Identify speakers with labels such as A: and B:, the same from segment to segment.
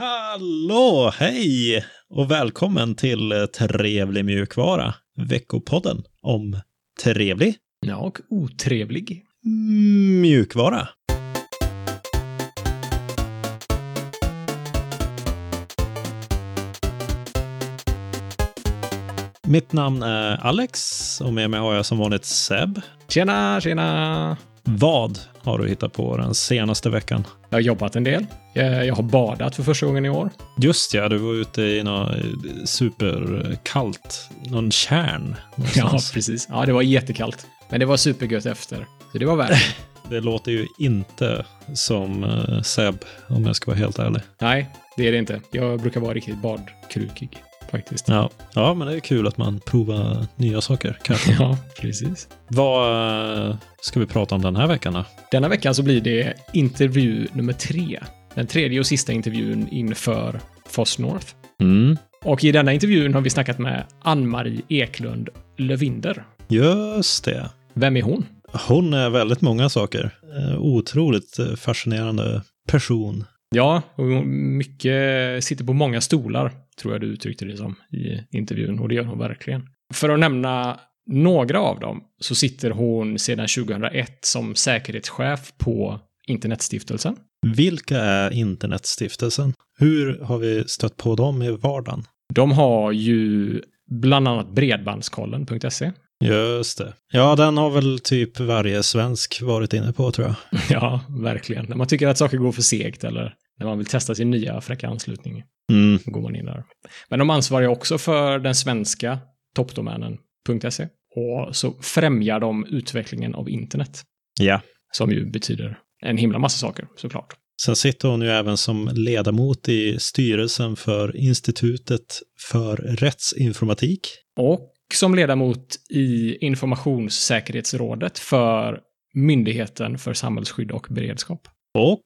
A: Hallå, hej och välkommen till Trevlig mjukvara, veckopodden om trevlig
B: Ja, och otrevlig.
A: mjukvara. Mitt namn är Alex och med mig har jag som vanligt Seb.
B: Tjena, tjena!
A: Vad har du hittat på den senaste veckan?
B: Jag har jobbat en del. Jag, jag har badat för första gången i år.
A: Just ja, du var ute i något superkallt, någon kärn.
B: Ja, precis. Ja, det var jättekallt. Men det var supergött efter. Så det var värt det.
A: Låter ju inte som uh, Seb, om jag ska vara helt ärlig.
B: Nej, det är det inte. Jag brukar vara riktigt badkrukig, faktiskt.
A: Ja. ja, men det är kul att man provar nya saker kanske.
B: Ja, precis.
A: Vad eh, ska vi prata om den här veckan då?
B: Denna veckan så blir det intervju nummer tre. Den tredje och sista intervjun inför Foss North.
A: Mm.
B: Och i denna intervjun har vi snackat med Ann-Marie Eklund Lövinder.
A: Just det.
B: Vem är hon?
A: Hon är väldigt många saker. Eh, Otroligt eh, fascinerande person.
B: Ja, och mycket sitter på många stolar, tror jag du uttryckte det som i intervjun, och det gör hon verkligen. För att nämna några av dem så sitter hon sedan 2001 som säkerhetschef på Internetstiftelsen.
A: Vilka är Internetstiftelsen? Hur har vi stött på dem i vardagen?
B: De har ju bland annat bredbandskollen.se.
A: Just det. Ja, den har väl typ varje svensk varit inne på tror jag.
B: Ja, verkligen. När man tycker att saker går för segt eller när man vill testa sin nya fräcka anslutning,
A: Mm.
B: då går man in där. Men de ansvarar också för den svenska toppdomänen.se. Och så främjar de utvecklingen av internet,
A: Ja.
B: som ju betyder en himla massa saker, såklart.
A: Sen sitter hon ju även som ledamot i styrelsen för Institutet för rättsinformatik.
B: Och som ledamot i informationssäkerhetsrådet för Myndigheten för samhällsskydd och beredskap.
A: Och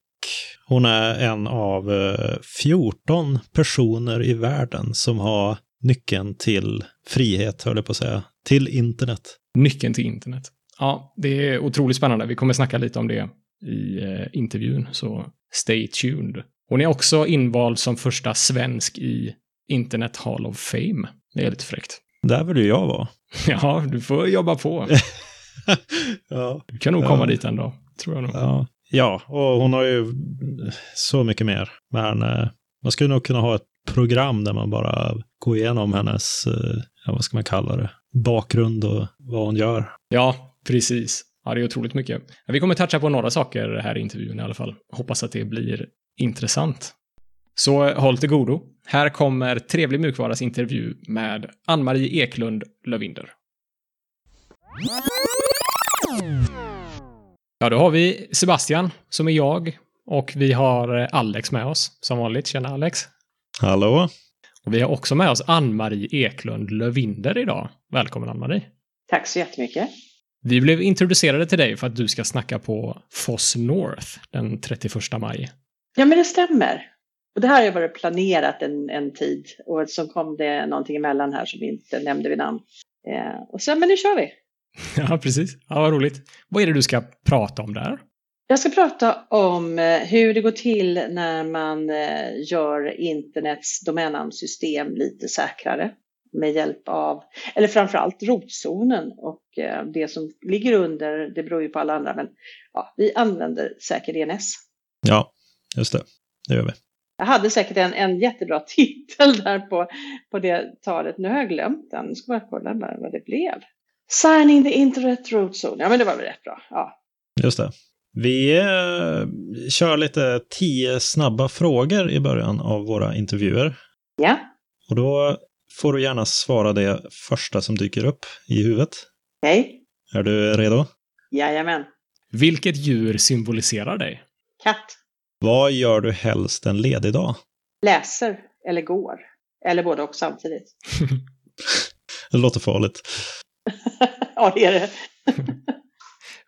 A: hon är en av eh, 14 personer i världen som har nyckeln till frihet, höll jag på att säga, till internet.
B: Nyckeln till internet. Ja, det är otroligt spännande. Vi kommer snacka lite om det i eh, intervjun, så stay tuned. Hon är också invald som första svensk i Internet Hall of Fame. Det är lite fräckt.
A: Där vill ju jag vara.
B: Ja, du får jobba på.
A: ja.
B: Du kan nog
A: Ja.
B: komma dit en dag, tror jag nog.
A: Ja ja, och hon har ju så mycket mer. Men eh, man skulle nog kunna ha ett program där man bara går igenom hennes, eh, ja, vad ska man kalla det, bakgrund och vad hon gör.
B: Ja, precis. Ja, det är otroligt mycket. Vi kommer toucha på några saker här i intervjun i alla fall. Hoppas att det blir intressant. Så håll till godo. Här kommer Trevlig mjukvaras intervju med Ann-Marie Eklund Lövinder. Ja, då har vi Sebastian som är jag och vi har eh, Alex med oss som vanligt. Tjena Alex.
A: Hallå?
B: Och vi har också med oss Ann-Marie Eklund Lövinder idag. Välkommen Ann-Marie.
C: Tack så jättemycket.
B: Vi blev introducerade till dig för att du ska snacka på Foss North den 31 maj.
C: Ja, men det stämmer. Och det här har ju varit planerat en, en tid och så kom det någonting emellan här som vi inte nämnde vid namn. Eh, och sen, men nu kör vi.
B: Ja, precis. Ja, vad roligt. Vad är det du ska prata om där?
C: Jag ska prata om eh, hur det går till när man eh, gör internets domännamnsystem lite säkrare med hjälp av, eller framförallt rotzonen och eh, det som ligger under, det beror ju på alla andra, men ja, vi använder säker DNS.
A: Ja, just det. Det gör vi.
C: Jag hade säkert en, en jättebra titel där på, på det talet. Nu har jag glömt den. Nu ska jag kolla vad det blev. Signing the Internet Root Zone. Ja, men det var väl rätt bra. Ja.
A: Just det. Vi eh, kör lite tio snabba frågor i början av våra intervjuer.
C: ja,
A: Och då får du gärna svara det första som dyker upp i huvudet.
C: okej.
A: Är du redo?
C: Jajamän.
B: Vilket djur symboliserar dig?
C: Katt.
A: Vad gör du helst en ledig dag?
C: Läser eller går. Eller både och samtidigt.
A: Det låter farligt.
C: ja, det är det.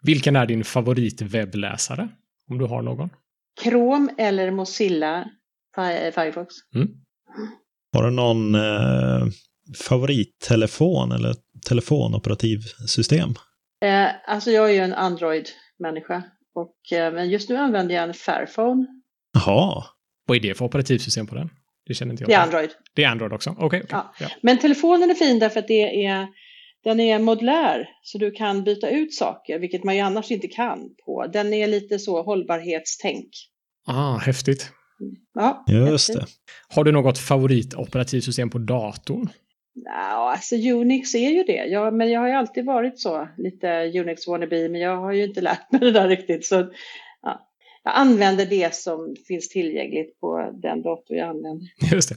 B: Vilken är din favoritwebbläsare? Om du har någon.
C: Chrome eller Mozilla Fi- Firefox.
A: Har du någon eh, favorittelefon eller telefonoperativsystem?
C: Eh, alltså jag är ju en Android-människa. Och, eh, men just nu använder jag en Fairphone.
A: Jaha,
B: Vad är det för operativsystem på den? Det känner inte jag
C: Det är. Android.
B: Det är Android också? Okej. okej.
C: Ja.
B: Ja.
C: Men telefonen är fin därför att det är, den är modulär så du kan byta ut saker, vilket man ju annars inte kan på. Den är lite så hållbarhetstänk.
B: Ah, häftigt.
C: Ja,
A: Just
C: häftigt.
A: det.
B: Har du något favoritoperativsystem på datorn?
C: Ja, alltså Unix är ju det. Ja, men jag har ju alltid varit så, lite Unix wannabe, men jag har ju inte lärt mig det där riktigt. Så, ja. Jag använder det som finns tillgängligt på den dator jag använder.
B: Just det.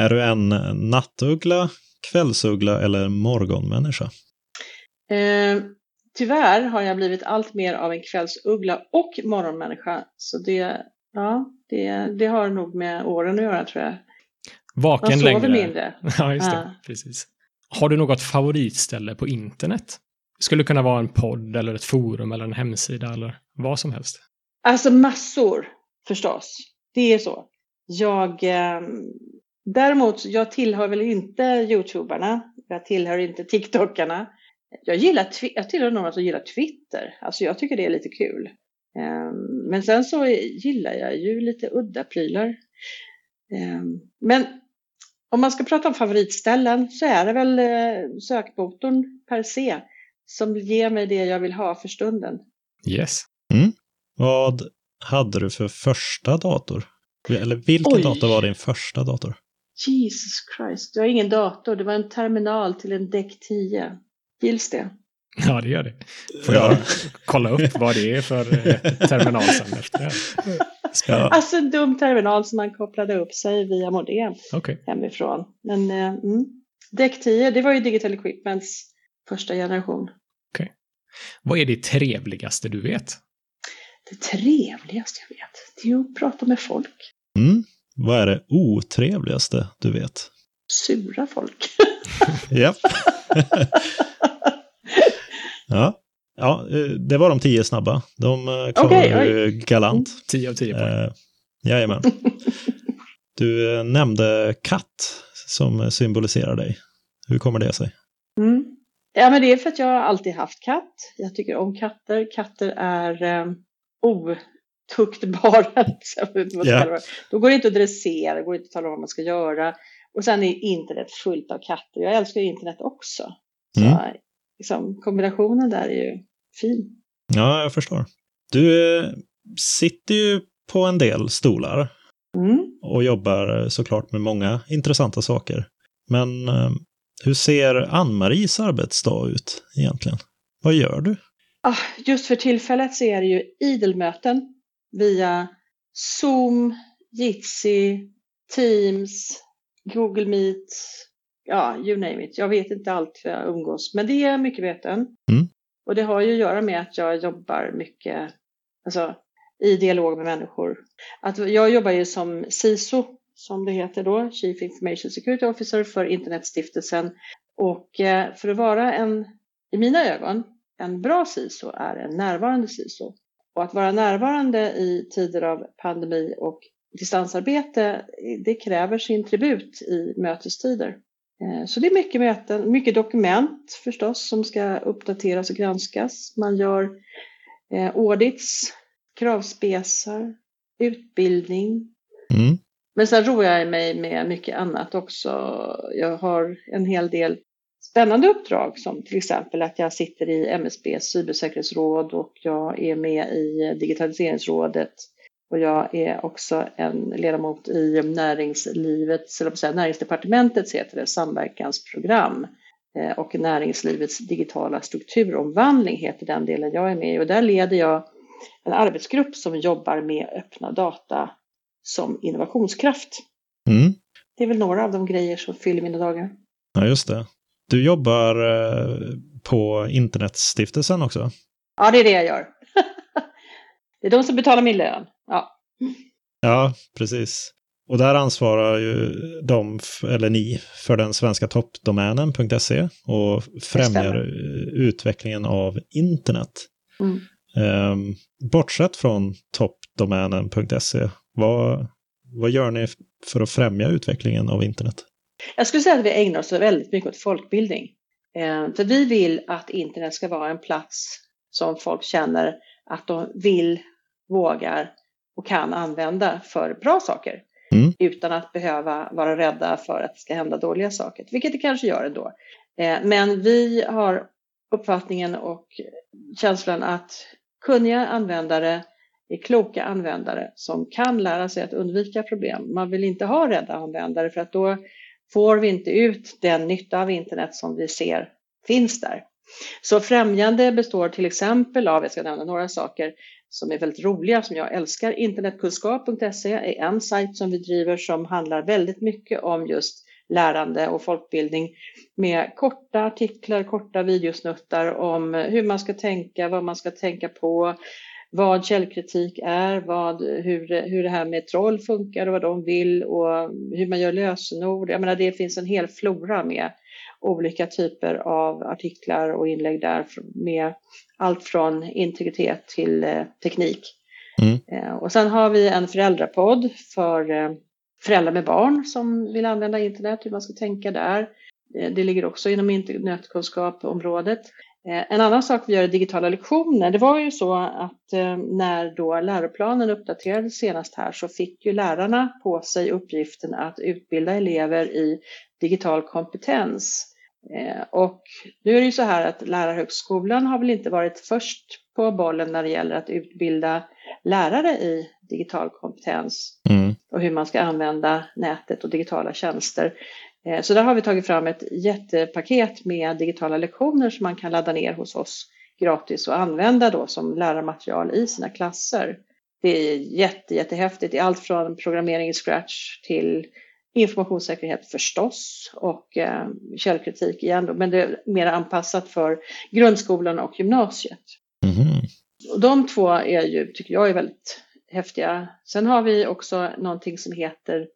A: Är du en nattuggla, kvällsuggla eller morgonmänniska?
C: Eh, tyvärr har jag blivit allt mer av en kvällsuggla och morgonmänniska. Så det, ja, det, det har nog med åren att göra tror jag.
B: Vaken
C: Man sover
B: längre.
C: mindre.
B: Ja, just det.
C: Ja.
B: Precis. Har du något favoritställe på internet? Det skulle kunna vara en podd eller ett forum eller en hemsida eller vad som helst.
C: Alltså massor förstås. Det är så. Jag, eh, däremot, jag tillhör väl inte youtubarna. Jag tillhör inte tiktokarna. Jag, gillar, jag tillhör några som gillar Twitter. Alltså jag tycker det är lite kul. Eh, men sen så gillar jag ju lite udda prylar. Eh, men om man ska prata om favoritställen så är det väl eh, sökmotorn per se som ger mig det jag vill ha för stunden.
B: Yes.
A: Vad hade du för första dator? Eller vilken
C: Oj.
A: dator var din första dator?
C: Jesus Christ, jag har ingen dator. Det var en terminal till en DEC 10. Gills det?
B: Ja, det gör det. Får
A: Ja.
B: jag kolla upp vad det är för eh, terminal sen efter?
A: Ja.
C: Alltså en dum terminal som man kopplade upp sig via modem
B: Okej.
C: hemifrån. Men eh, mm. DEC 10, det var ju Digital Equipments första generation.
B: Vad är det trevligaste du vet?
C: Det trevligaste jag vet, det är ju att prata med folk.
A: Mm. Vad är det otrevligaste du vet?
C: Sura folk.
A: Japp. ja. ja, eh, det var de tio snabba. De eh, klarade du galant.
B: 10 av 10 poäng.
A: Eh, jajamän. Du nämnde katt som symboliserar dig. Hur kommer det sig?
C: Mm. Ja, men det är för att jag har alltid haft katt. Jag tycker om katter. Katter är eh, otuktbara. Kalla det. Då går det inte att dressera, det går inte att tala om vad man ska göra. Och sen är internet fullt av katter. Jag älskar ju internet också. Så
A: Mm.
C: liksom, kombinationen där är ju fin.
A: Ja, jag förstår. Du eh, sitter ju på en del stolar
C: Mm.
A: och jobbar såklart med många intressanta saker. Men eh, hur ser Ann-Maries arbetsdag ut egentligen? Vad gör du?
C: Ah, just för tillfället så är det ju idelmöten via Zoom, Jitsi, Teams, Google Meet, ja, you name it. Jag vet inte allt för jag umgås, men det är mycket möten.
A: Mm.
C: Och det har ju att göra med att jag jobbar mycket alltså, i dialog med människor. Att jag jobbar ju som CISO, som det heter då, Chief Information Security Officer för Internetstiftelsen. Och eh, för att vara en, i mina ögon, en bra CISO är en närvarande CISO. Och att vara närvarande i tider av pandemi och distansarbete, det kräver sin tribut i mötestider. Eh, Så det är mycket möten, mycket dokument förstås som ska uppdateras och granskas. Man gör eh, audits, kravspesar, utbildning.
A: Mm.
C: Men sen roar jag mig med mycket annat också. Jag har en hel del spännande uppdrag som till exempel att jag sitter i MSBs cybersäkerhetsråd och jag är med i digitaliseringsrådet och jag är också en ledamot i näringslivets, eller säga, näringsdepartementets heter det, samverkansprogram Eh, och näringslivets digitala strukturomvandling heter den delen jag är med i och där leder jag en arbetsgrupp som jobbar med öppna data som innovationskraft.
A: Mm.
C: Det är väl några av de grejer som fyller mina dagar.
A: Ja, just det. Du jobbar eh, på Internetstiftelsen också?
C: Ja, det är det jag gör. det är de som betalar min lön. Ja.
A: Ja, precis. Och där ansvarar ju de, eller ni, för den svenska toppdomänen.se och främjar utvecklingen av internet.
C: Mm.
A: Ehm, bortsett från toppdomänen.se, vad, vad gör ni för att främja utvecklingen av internet?
C: Jag skulle säga att vi ägnar oss väldigt mycket åt folkbildning. Eh, För vi vill att internet ska vara en plats som folk känner att de vill, vågar och kan använda för bra saker. mm. utan att behöva vara rädda för att det ska hända dåliga saker, vilket det kanske gör ändå. Eh, men vi har uppfattningen och känslan att kunniga användare är kloka användare som kan lära sig att undvika problem. Man vill inte ha rädda användare för att då får vi inte ut den nytta av internet som vi ser finns där. Så främjande består till exempel av, jag ska nämna några saker som är väldigt roliga som jag älskar. Internetkunskap.se är en sajt som vi driver som handlar väldigt mycket om just lärande och folkbildning med korta artiklar, korta videosnuttar om hur man ska tänka, vad man ska tänka på, vad källkritik är, vad, hur, hur det här med troll funkar och vad de vill och hur man gör lösenord. Jag menar, det finns en hel flora med olika typer av artiklar och inlägg där med allt från integritet till eh, teknik. Mm. Eh, och sen har vi en föräldrapodd för eh, föräldrar med barn som vill använda internet, hur man ska tänka där. Det ligger också inom internetkunskapområdet. Eh, en annan sak vi gör är digitala lektioner. Det var ju så att eh, när då läroplanen uppdaterades senast här så fick ju lärarna på sig uppgiften att utbilda elever i digital kompetens. Och nu är det ju så här att Lärarhögskolan har väl inte varit först på bollen när det gäller att utbilda lärare i digital kompetens mm. och hur man ska använda nätet och digitala tjänster. Eh, så där har vi tagit fram ett jättepaket med digitala lektioner som man kan ladda ner hos oss gratis och använda då som lärarmaterial i sina klasser. Det är jätte, jättehäftigt. Det är allt från programmering i Scratch till informationssäkerhet förstås och eh, källkritik igen då, men det är mer anpassat för grundskolan och gymnasiet. Mm. Och de två är ju, tycker jag är väldigt häftiga. Sen har vi också någonting som heter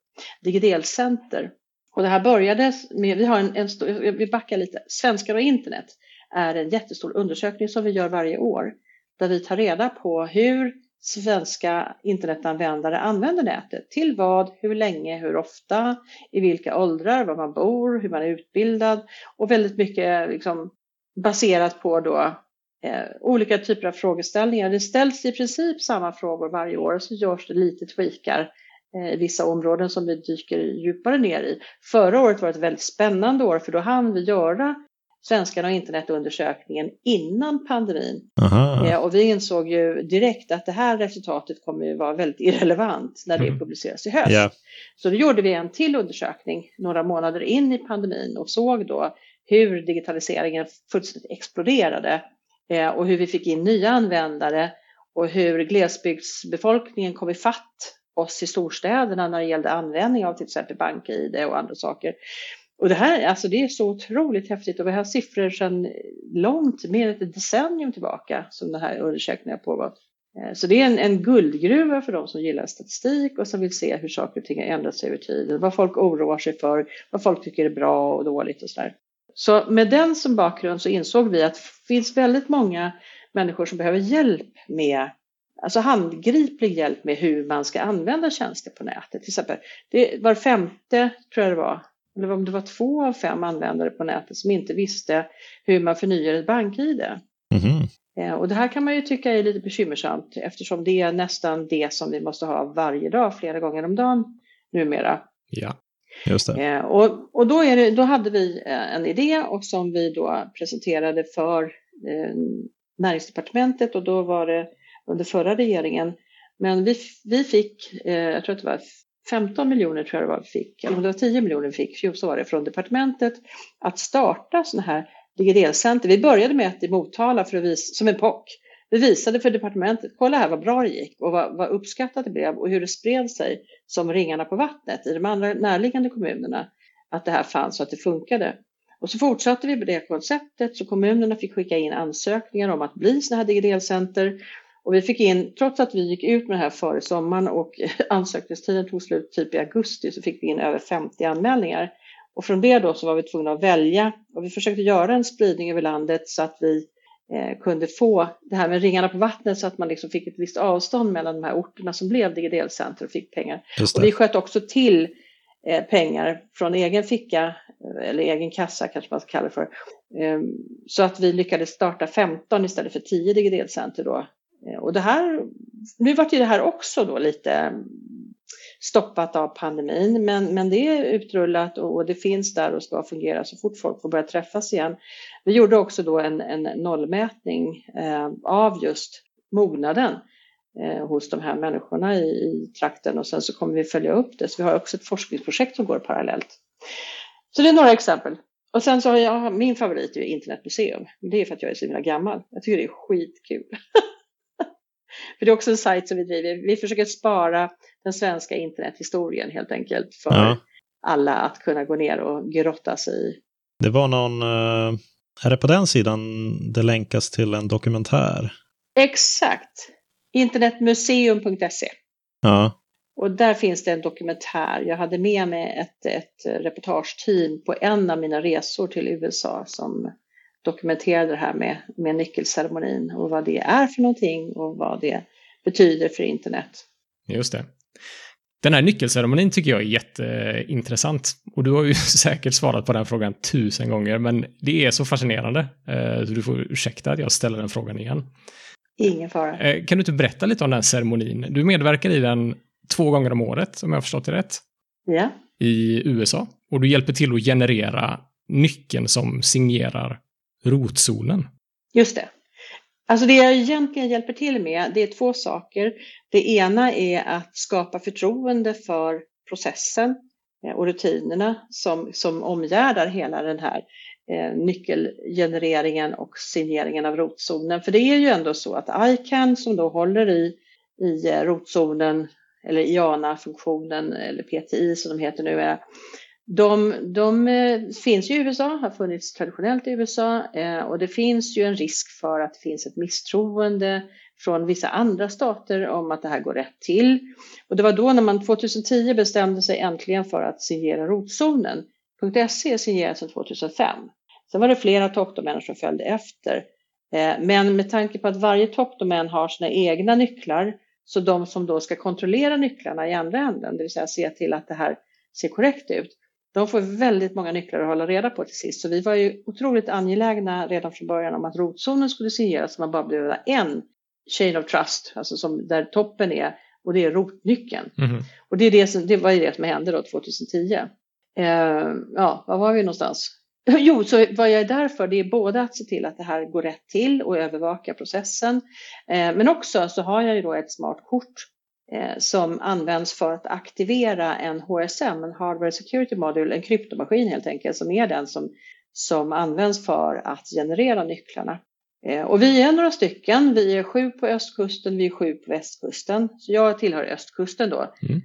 C: Digidelcenter. Och det här började med, vi har en, en stor, vi backar lite, Svenskar och internet är en jättestor undersökning som vi gör varje år där vi tar reda på hur svenska internetanvändare använder nätet. Till vad, hur länge, hur ofta, i vilka åldrar, var man bor, hur man är utbildad och väldigt mycket liksom baserat på då eh, olika typer av frågeställningar. Det ställs i princip samma frågor varje år och så görs det lite tweakar eh, i vissa områden som vi dyker djupare ner i. Förra året var ett väldigt spännande år för då hann vi göra Svenskarna och internetundersökningen innan pandemin. Eh, och vi insåg ju direkt att det här resultatet kommer ju vara väldigt irrelevant när det mm. publiceras i höst. Yeah. Så då gjorde vi en till undersökning några månader in i pandemin och såg då hur digitaliseringen fullständigt exploderade Eh, och hur vi fick in nya användare och hur glesbygdsbefolkningen kom ifatt oss i storstäderna när det gällde användning av till exempel bank-id och andra saker. Och det här alltså det är så otroligt häftigt och vi har siffror sedan långt, mer än ett decennium tillbaka som den här undersökningen har pågått. Eh, så det är en, en guldgruva för de som gillar statistik och som vill se hur saker och ting har ändrats över tiden, vad folk oroar sig för, vad folk tycker är bra och dåligt och sådär. Så med den som bakgrund så insåg vi att det finns väldigt många människor som behöver hjälp med Alltså handgriplig hjälp med hur man ska använda tjänster på nätet. Till exempel, det var femte, tror jag det var, eller om det var två av fem användare på nätet som inte visste hur man förnyar ett bank-id. Mm. Och det här kan man ju tycka är lite bekymmersamt eftersom det är nästan det som vi måste ha varje dag, flera gånger om dagen numera.
B: Ja.
C: Just det. Eh, och och då, det, då hade vi eh, en idé och som vi då presenterade för eh, näringsdepartementet och då var det under förra regeringen. Men vi, vi fick, eh, jag tror att det var 15 miljoner tror jag det var vi fick, eller om det var 10 miljoner vi fick, så var det från departementet, att starta sådana här digidelcenter. Vi började med ett i Motala för att visa, som en POC vi visade för departementet, kolla här vad bra det gick och vad, vad uppskattat det blev och hur det spred sig som ringarna på vattnet i de andra närliggande kommunerna att det här fanns och att det funkade. Och så fortsatte vi med det konceptet så kommunerna fick skicka in ansökningar om att bli sådana här digidelcenter och vi fick in, trots att vi gick ut med det här före sommaren och ansökningstiden tog slut typ i augusti så fick vi in över 50 anmälningar. Och från det då så var vi tvungna att välja och vi försökte göra en spridning över landet så att vi Eh, kunde få det här med ringarna på vattnet så att man liksom fick ett visst avstånd mellan de här orterna som blev digidelcenter och fick pengar. Och vi sköt också till eh, pengar från egen ficka, eller egen kassa kanske man ska kalla det för. Eh, så att vi lyckades starta 15 istället för 10 digidelcenter då. Eh, och det här, nu vart ju det här också då lite stoppat av pandemin, men, men det är utrullat och, det finns där och ska fungera så fort folk får börja träffas igen. Vi gjorde också då en, en nollmätning eh, av just mognaden eh, hos de här människorna i, i trakten och sen så kommer vi följa upp det. Så vi har också ett forskningsprojekt som går parallellt. Så det är några exempel. Och sen så har jag, min favorit är internetmuseum. Det är för att jag är så himla gammal. Jag tycker det är skitkul. för det är också en sajt som vi driver. Vi försöker spara den svenska internethistorien helt enkelt för ja. alla att kunna gå ner och grotta sig i.
A: Det var någon, eh, är det på den sidan det länkas till en dokumentär?
C: Exakt. Internetmuseum.se.
A: Ja.
C: Och där finns det en dokumentär. Jag hade med mig ett, ett reportageteam på en av mina resor till USA som dokumenterade det här med, med nyckelceremonin och vad det är för någonting och vad det betyder för internet.
B: Just det. Den här nyckelceremonin tycker jag är jätteintressant. Och du har ju säkert svarat på den frågan tusen gånger, men det är så fascinerande. Eh, så du får ursäkta att jag ställer den frågan igen.
C: Ingen fara.
B: Eh, kan du inte berätta lite om den ceremonin? Du medverkar i den två gånger om året, om jag har förstått det rätt.
C: Ja.
B: I USA. Och du hjälper till att generera nyckeln som signerar rotzonen.
C: Just det. Alltså det jag egentligen hjälper till med, det är två saker. Det ena är att skapa förtroende för processen eh, och rutinerna som, som omgärdar hela den här eh, nyckelgenereringen och signeringen av rotzonen. För det är ju ändå så att ICAN som då håller i, i eh, rotzonen eller IANA-funktionen eller PTI som de heter nu är, de, de eh, finns i USA, har funnits traditionellt i USA eh, och det finns ju en risk för att det finns ett misstroende från vissa andra stater om att det här går rätt till. Och det var då när man 2010 bestämde sig äntligen för att signera rotzonen. .se signerades 2005. Sen var det flera toppdomäner som följde efter. Eh, men med tanke på att varje toppdomän har sina egna nycklar så de som då ska kontrollera nycklarna i andra änden, det vill säga se till att det här ser korrekt ut, de får väldigt många nycklar att hålla reda på till sist. Så vi var ju otroligt angelägna redan från början om att rotzonen skulle signeras så man bara behöver en chain of trust, alltså som där toppen är och det är rotnyckeln. Mm. Och det, är det, som, det var ju det som hände då 2010. Eh, ja, var var vi någonstans? Jo, så vad jag är där för det är både att se till att det här går rätt till och övervaka processen. Eh, men också så har jag ju då ett smart kort som används för att aktivera en HSM, en Hardware Security Module, en kryptomaskin helt enkelt, som är den som, som används för att generera nycklarna. Eh, och vi är några stycken, vi är sju på östkusten, vi är sju på västkusten. Så jag tillhör östkusten då. Mm.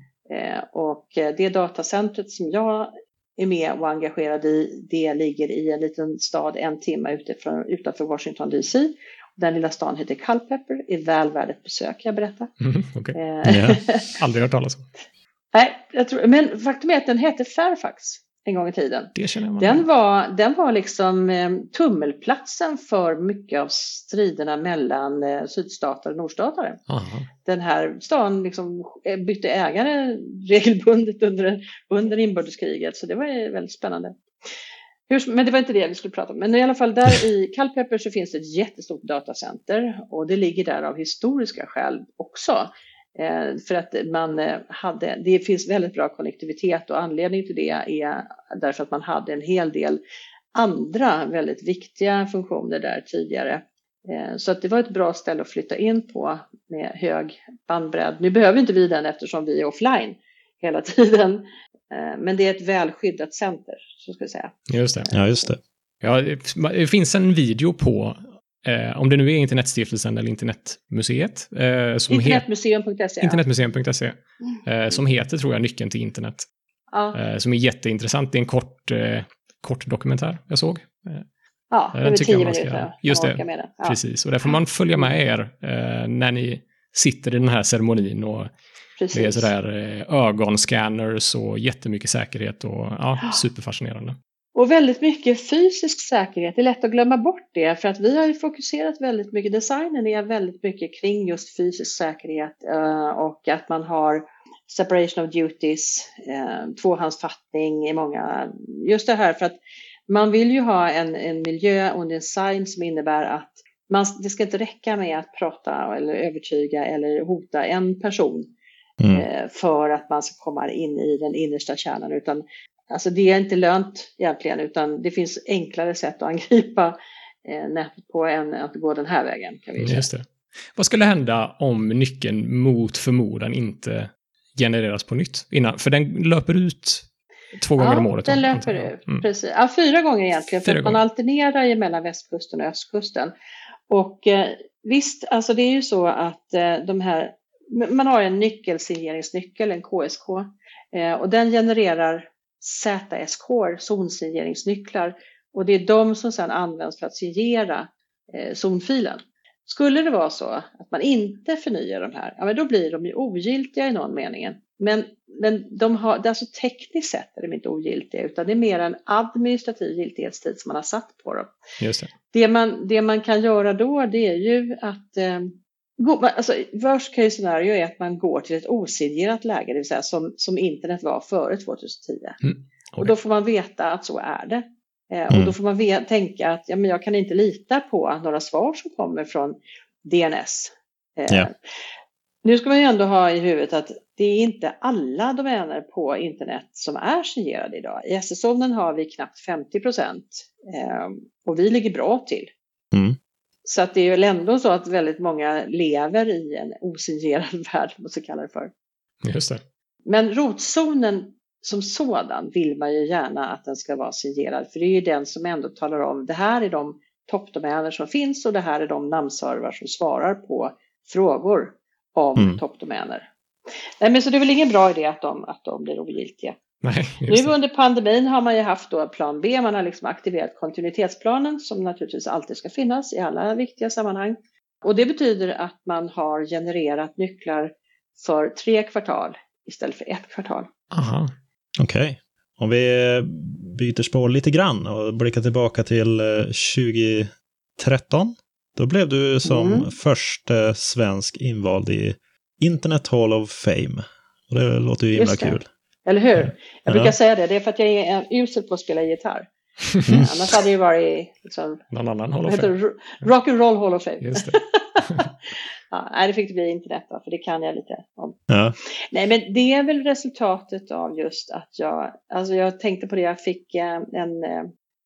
C: Och det datacentret som jag är med och engagerad i. Det ligger i en liten stad en timme utifrån, utanför Washington DC. Den lilla stan heter Culpeper, är väl värd ett besök, jag berätta.
B: Mm, okay. yeah. Aldrig hört talas om.
C: Nej, jag tror, men faktum är att den hette Fairfax en gång i tiden. Den, var, den var liksom eh, tummelplatsen för mycket av striderna mellan eh, sydstater och nordstatare.
B: Aha.
C: Den här stan liksom eh, bytte ägare regelbundet under, under inbördeskriget, så det var väldigt spännande. Hur, men det var inte det vi skulle prata om. Men i alla fall där i Culpeper så finns det ett jättestort datacenter och det ligger där av historiska skäl också. Eh, för att man eh, hade, det finns väldigt bra konnektivitet och anledningen till det är därför att man hade en hel del andra väldigt viktiga funktioner där tidigare. Eh, så att det var ett bra ställe att flytta in på med hög bandbredd. Nu behöver inte vi den eftersom vi är offline hela tiden. Men det är ett välskyddat center, så ska jag säga.
B: Just det.
A: Ja, just det.
B: Ja, det finns en video på Eh, om det nu är Internetstiftelsen eller Internetmuseet.
C: Eh, Internetmuseum.se.
B: Internetmuseum.se. Eh, som heter, tror jag, Nyckeln till internet. Ja. Eh, som är jätteintressant. Det är en kort, eh, kort dokumentär jag såg.
C: Eh, ja, det är tio minuter.
B: Just det, det. Ja. precis. Och där får man följa med er när ni sitter i den här ceremonin och Precis. Det är sådär ögonscanners och jättemycket säkerhet och ja, superfascinerande.
C: Och väldigt mycket fysisk säkerhet, det är lätt att glömma bort det för att vi har ju fokuserat väldigt mycket, designen är väldigt mycket kring just fysisk säkerhet eh, och att man har separation of duties, eh, tvåhandsfattning i många, just det här för att man vill ju ha en, en miljö och en design som innebär att man, det ska inte räcka med att prata eller övertyga eller hota en person mm. eh, för att man ska komma in i den innersta kärnan. Utan, alltså det är inte lönt egentligen, utan det finns enklare sätt att angripa eh, nätet på än att gå den här vägen. Kan vi säga.
B: Just det. Vad skulle hända om nyckeln mot förmodan inte genereras på nytt? Innan, för den löper ut två gånger
C: ja,
B: om året.
C: den löper ut. Mm. Precis. Ja, fyra gånger egentligen, för att man alternerar ju mellan västkusten och östkusten. Och eh, visst, alltså det är ju så att eh, de här, man har en nyckelsigneringsnyckel, en KSK, eh, och den genererar ZSK, zonsigneringsnycklar, och det är de som sedan används för att signera eh, zonfilen. Skulle det vara så att man inte förnyar de här, ja men då blir de ju ogiltiga i någon mening. Men, men de har, alltså tekniskt sett är de inte ogiltiga utan det är mer en administrativ giltighetstid som man har satt på dem.
B: Just det.
C: Det, man, det man kan göra då det är ju att eh, alltså, worst case scenario är att man går till ett osignerat läge, det vill säga som, som internet var före 2010. Mm. Och då får man veta att så är det. Eh, mm. Och då får man tänka att ja, men jag kan inte lita på några svar som kommer från DNS. Eh, yeah. Nu ska man ju ändå ha i huvudet att det är inte alla domäner på internet som är signerade idag. I SS-zonen har vi knappt 50 procent eh, och vi ligger bra till. Mm. Så att det är väl ändå så att väldigt många lever i en osignerad värld, vad man kalla det för.
B: Just det.
C: Men rotzonen som sådan vill man ju gärna att den ska vara signerad, för det är ju den som ändå talar om det här är de toppdomäner som finns och det här är de namnservar som svarar på frågor om mm. toppdomäner. Nej, men så det är väl ingen bra idé att de, att de blir ogiltiga.
B: Nej,
C: nu under pandemin har man ju haft då plan B, man har liksom aktiverat kontinuitetsplanen som naturligtvis alltid ska finnas i alla viktiga sammanhang. Och det betyder att man har genererat nycklar för tre kvartal istället för ett kvartal.
B: Aha.
A: Okej. Okay. Om vi byter spår lite grann och blickar tillbaka till 2013. Eh, Då blev du som mm. första svensk invald i Internet Hall of Fame. Och det låter ju himla kul.
C: Eller hur? Jag ja. brukar säga det, det är för att jag är usel på att spela gitarr. Mm. Annars hade det ju varit liksom,
B: någon annan Hall of Fame.
C: Rock and Roll Hall of Fame.
B: Just det.
C: ja, nej, det fick det bli internet då, för det kan jag lite om.
A: Ja.
C: Nej, men det är väl resultatet av just att jag, alltså jag tänkte på det, jag fick eh, en eh,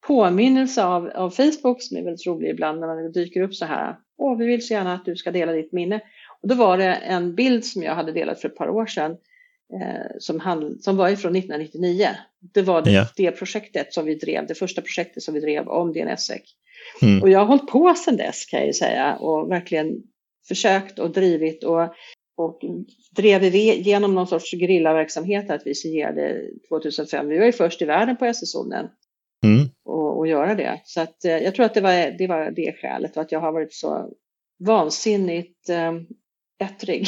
C: påminnelse av, av Facebook som är väldigt rolig ibland när man dyker upp så här. Åh, vi vill så gärna att du ska dela ditt minne. Och då var det en bild som jag hade delat för ett par år sedan som, hand, som var ifrån 1999. Det var det, ja. det, projektet som vi drev, det första projektet som vi drev om DNSSEC. Mm. Och jag har hållit på sedan dess kan jag ju säga och verkligen försökt och drivit och, och drev igenom någon sorts gerillaverksamhet att vi signerade 2005. Vi var ju först i världen på SS-zonen mm. och, och göra det. Så att, eh, jag tror att det var, det var det skälet och att jag har varit så vansinnigt eh, ettrig.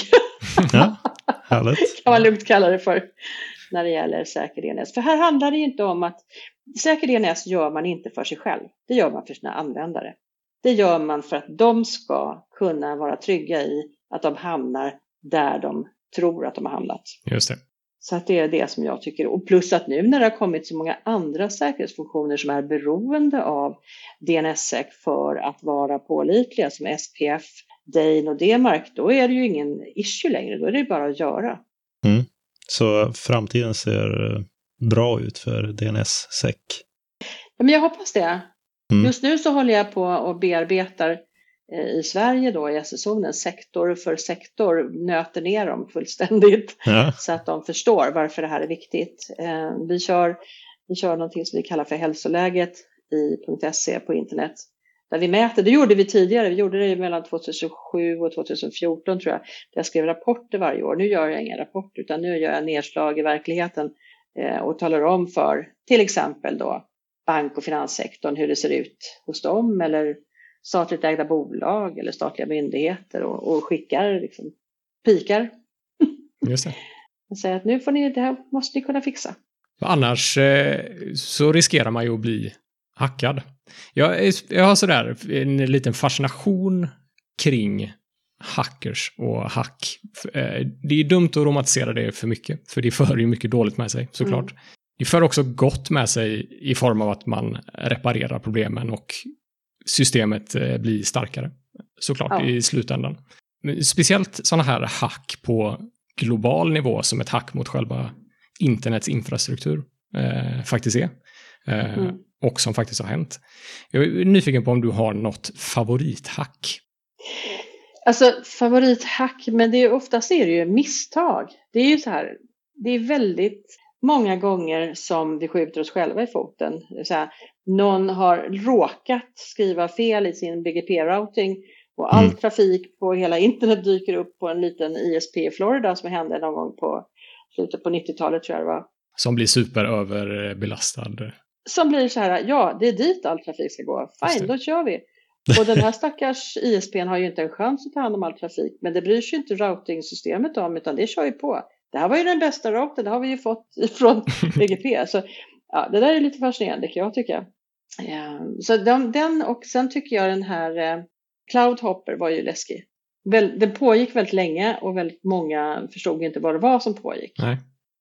A: Ja, härligt.
C: kan man lugnt kalla det för när det gäller säker DNS. För här handlar det inte om att säker DNS gör man inte för sig själv. Det gör man för sina användare. Det gör man för att de ska kunna vara trygga i att de hamnar där de tror att de har hamnat.
B: Just det.
C: Så att det är det som jag tycker. Och plus att nu när det har kommit så många andra säkerhetsfunktioner som är beroende av DNSSEC för att vara pålitliga som SPF, Dane och DMARC, då är det ju ingen issue längre. Då är det bara att göra.
A: Mm. Så framtiden ser bra ut för DNSSEC?
C: Ja, men jag hoppas det. Mm. Just nu så håller jag på och bearbetar eh, i Sverige då i SS-zonen sektor för sektor, nöter ner dem fullständigt ja. så att de förstår varför det här är viktigt. Eh, vi kör, vi kör någonting som vi kallar för hälsoläget i .se på internet där vi mäter. Det gjorde vi tidigare, vi gjorde det mellan 2007 och 2014 tror jag. Jag skrev rapporter varje år. Nu gör jag inga rapporter utan nu gör jag nedslag i verkligheten eh, och talar om för till exempel då bank och finanssektorn hur det ser ut hos dem eller statligt ägda bolag eller statliga myndigheter och, och skickar liksom, pikar.
B: Just det.
C: Och säger att nu får ni, det här måste ni kunna fixa.
B: Annars eh, så riskerar man ju att bli hackad. Jag, jag har sådär en liten fascination kring hackers och hack. Eh, det är dumt att romantisera det för mycket, för det för ju mycket dåligt med sig såklart. Mm. Det för också gott med sig i form av att man reparerar problemen och systemet eh, blir starkare. Såklart ja. i slutändan. Speciellt sådana här hack på global nivå som ett hack mot själva internets infrastruktur eh, faktiskt är. Eh, mm. Och som faktiskt har hänt. Jag är nyfiken på om du har något favorithack?
C: Alltså favorithack, men det är oftast är det ju misstag. Det är ju så här, det är väldigt många gånger som vi skjuter oss själva i foten. Så här, någon har råkat skriva fel i sin BGP-routing och all mm. trafik på hela internet dyker upp på en liten ISP i Florida som hände någon gång på slutet på 90-talet tror jag det var.
B: Som blir superöverbelastad.
C: Som blir så här, ja det är dit all trafik ska gå. Fine, då kör vi. Och den här stackars ISPn har ju inte en chans att ta hand om all trafik, men det bryr sig inte routingsystemet om, utan det kör ju på. Det här var ju den bästa routern, det har vi ju fått från BGP. Så ja, det där är lite fascinerande kan jag tycka. Så den, den och sen tycker jag den här eh, Cloudhopper var ju läskig. Den pågick väldigt länge och väldigt många förstod inte vad det var som pågick.
B: Nej.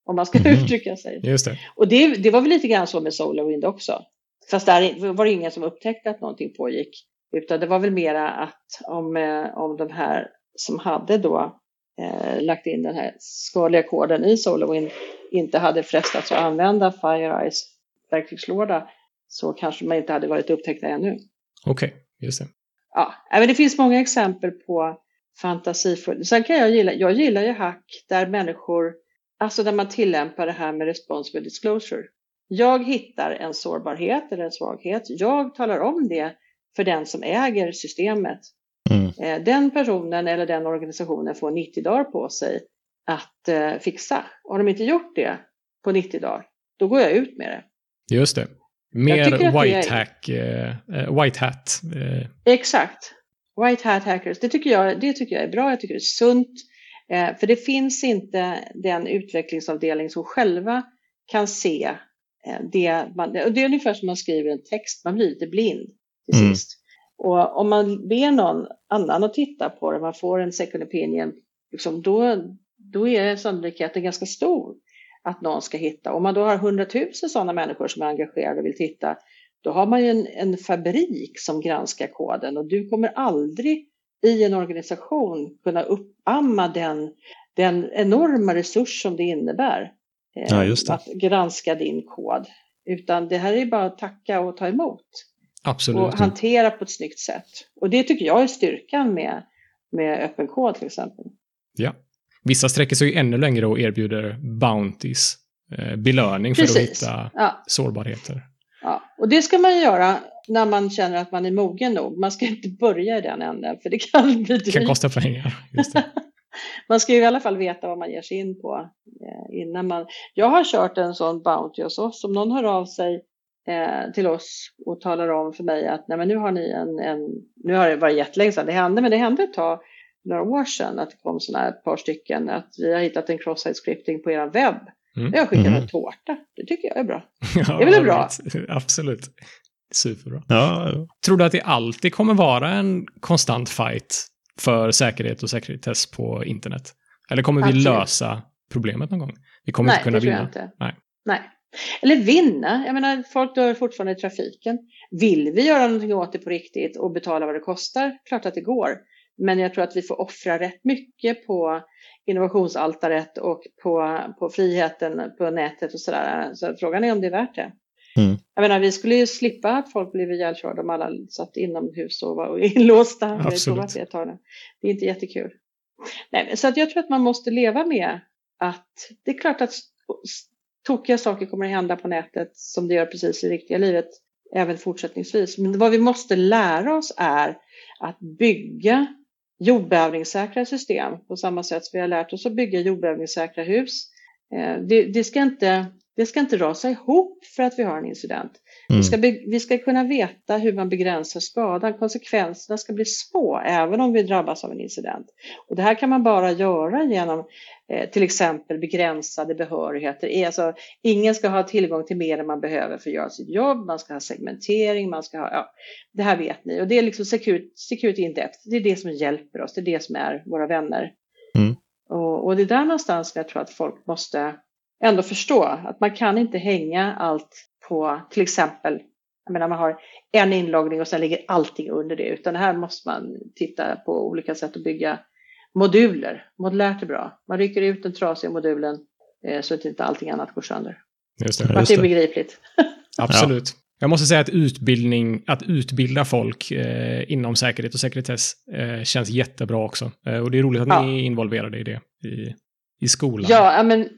C: Om man ska mm. uttrycka sig.
B: Just det.
C: Och det, det var väl lite grann så med SolarWind också. Fast där var det ingen som upptäckte att någonting pågick. Utan det var väl mera att om, eh, om de här som hade då eh, lagt in den här skadliga koden i SolarWind inte hade frestats att använda FireEyes verktygslåda så kanske man inte hade varit upptäckta ännu.
B: Okej, okay, just det.
C: Ja, men det finns många exempel på fantasifull. Sen kan jag gilla, jag gillar ju hack där människor, alltså där man tillämpar det här med responsible disclosure. Jag hittar en sårbarhet eller en svaghet. Jag talar om det för den som äger systemet. Mm. Eh, den personen eller den organisationen får 90 dagar på sig att eh, fixa. Har de inte gjort det på 90 dagar, då går jag ut med det.
B: Just det. Mer white, hack, uh, white hat.
C: Uh. Exakt. White hat hackers, det tycker, jag, det tycker jag är bra, jag tycker det är sunt. Uh, för det finns inte den utvecklingsavdelning som själva kan se det. Man, det är ungefär som man skriver en text, man blir lite blind till mm. sist. Och om man ber någon annan att titta på det, man får en second opinion, liksom, då, då är sannolikheten ganska stor att någon ska hitta. Om man då har hundratusen sådana människor som är engagerade och vill titta, då har man ju en, en fabrik som granskar koden och du kommer aldrig i en organisation kunna uppamma den, den enorma resurs som det innebär
A: eh, ja, det.
C: att granska din kod. Utan det här är bara att tacka och ta emot.
B: Absolut.
C: Och hantera på ett snyggt sätt. Och det tycker jag är styrkan med, med öppen kod till exempel.
B: Ja. Vissa sträcker sig ännu längre och erbjuder bounties, eh, belöning för Precis. att hitta ja. sårbarheter.
C: Ja, och det ska man göra när man känner att man är mogen nog. Man ska inte börja i den änden för det kan bli dyrt.
B: Det kan kosta pengar.
C: man ska ju i alla fall veta vad man ger sig in på eh, innan man... Jag har kört en sån bounty hos oss. Om någon hör av sig eh, till oss och talar om för mig att Nej, men nu har ni en, en... Nu har det varit jättelänge sedan det hände, men det hände ett tag några år sedan att det kom sådana här par stycken att vi har hittat en cross-site scripting på er webb. Mm. Jag skickar mm. en tårta. Det tycker jag är bra. Ja, det är väl bra?
B: Absolut. Superbra.
A: Ja.
B: Tror du att det alltid kommer vara en konstant fight för säkerhet och sekretess på internet? Eller kommer vi Absolut. lösa problemet någon gång? Vi kommer
C: Nej,
B: inte kunna vinna.
C: Nej. Nej. Eller vinna. Jag menar, folk dör fortfarande i trafiken. Vill vi göra någonting åt det på riktigt och betala vad det kostar? Klart att det går. Men jag tror att vi får offra rätt mycket på innovationsaltaret och på, på friheten på nätet och sådär. Så frågan är om det är värt det. Mm. Jag menar, vi skulle ju slippa att folk blev ihjälkörda om alla satt inomhus och var inlåsta.
B: Absolut.
C: Det, det är inte jättekul. Nej, så att jag tror att man måste leva med att det är klart att tokiga saker kommer att hända på nätet som det gör precis i riktiga livet även fortsättningsvis. Men vad vi måste lära oss är att bygga jordbävningssäkra system på samma sätt som vi har lärt oss att bygga jordbävningssäkra hus. Eh, det, det, ska inte, det ska inte rasa ihop för att vi har en incident. Mm. Vi, ska vi ska kunna veta hur man begränsar skadan. Konsekvenserna ska bli små även om vi drabbas av en incident. Och det här kan man bara göra genom eh, till exempel begränsade behörigheter. Alltså, ingen ska ha tillgång till mer än man behöver för att göra sitt jobb. Man ska ha segmentering, man ska ha, ja, det här vet ni. Och det är liksom security, security in depth. Det är det som hjälper oss, det är det som är våra vänner. Mm. Och, och det är där någonstans jag tror att folk måste ändå förstå att man kan inte hänga allt på till exempel, jag menar man har en inloggning och sen ligger allting under det, utan här måste man titta på olika sätt att bygga moduler. Modulärt är bra. Man rycker ut den trasiga modulen eh, så att inte allting annat går sönder.
B: Just det.
C: att det är begripligt.
B: Absolut. Jag måste säga att utbildning, att utbilda folk eh, inom säkerhet och sekretess eh, känns jättebra också. Eh, och det är roligt att
C: Ja.
B: ni är involverade i det i, i skolan.
C: Ja, ja, men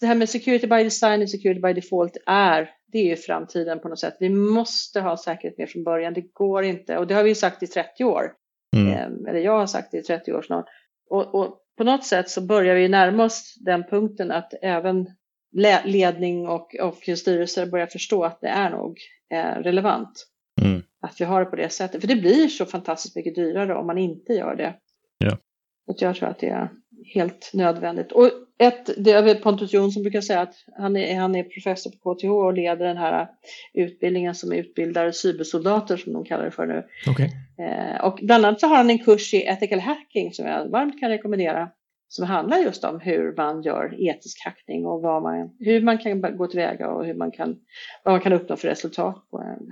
C: det här med security by design och security by default är, det är ju framtiden på något sätt. Vi måste ha säkerhet med från början. Det går inte, och det har vi ju sagt i 30 år.
A: Mm.
C: Eh, Eller jag har sagt det i 30 år snart. Och, och på något sätt så börjar vi närma oss den punkten att även le- ledning och, och styrelser börjar förstå att det är nog eh, relevant.
A: Mm.
C: Att vi har det på det sättet. För det blir så fantastiskt mycket dyrare om man inte gör det.
A: Ja.
C: Och jag tror att det är helt nödvändigt. Och ett, det är väl Pontus Jonsson brukar säga att han är, han är professor på KTH och leder den här utbildningen som utbildar cybersoldater som de kallar det för nu.
B: Okej.
C: Eh, och bland annat så har han en kurs i ethical hacking som jag varmt kan rekommendera. Som handlar just om hur man gör etisk hackning och vad man, hur man kan gå tillväga och hur man kan, vad man kan uppnå för resultat.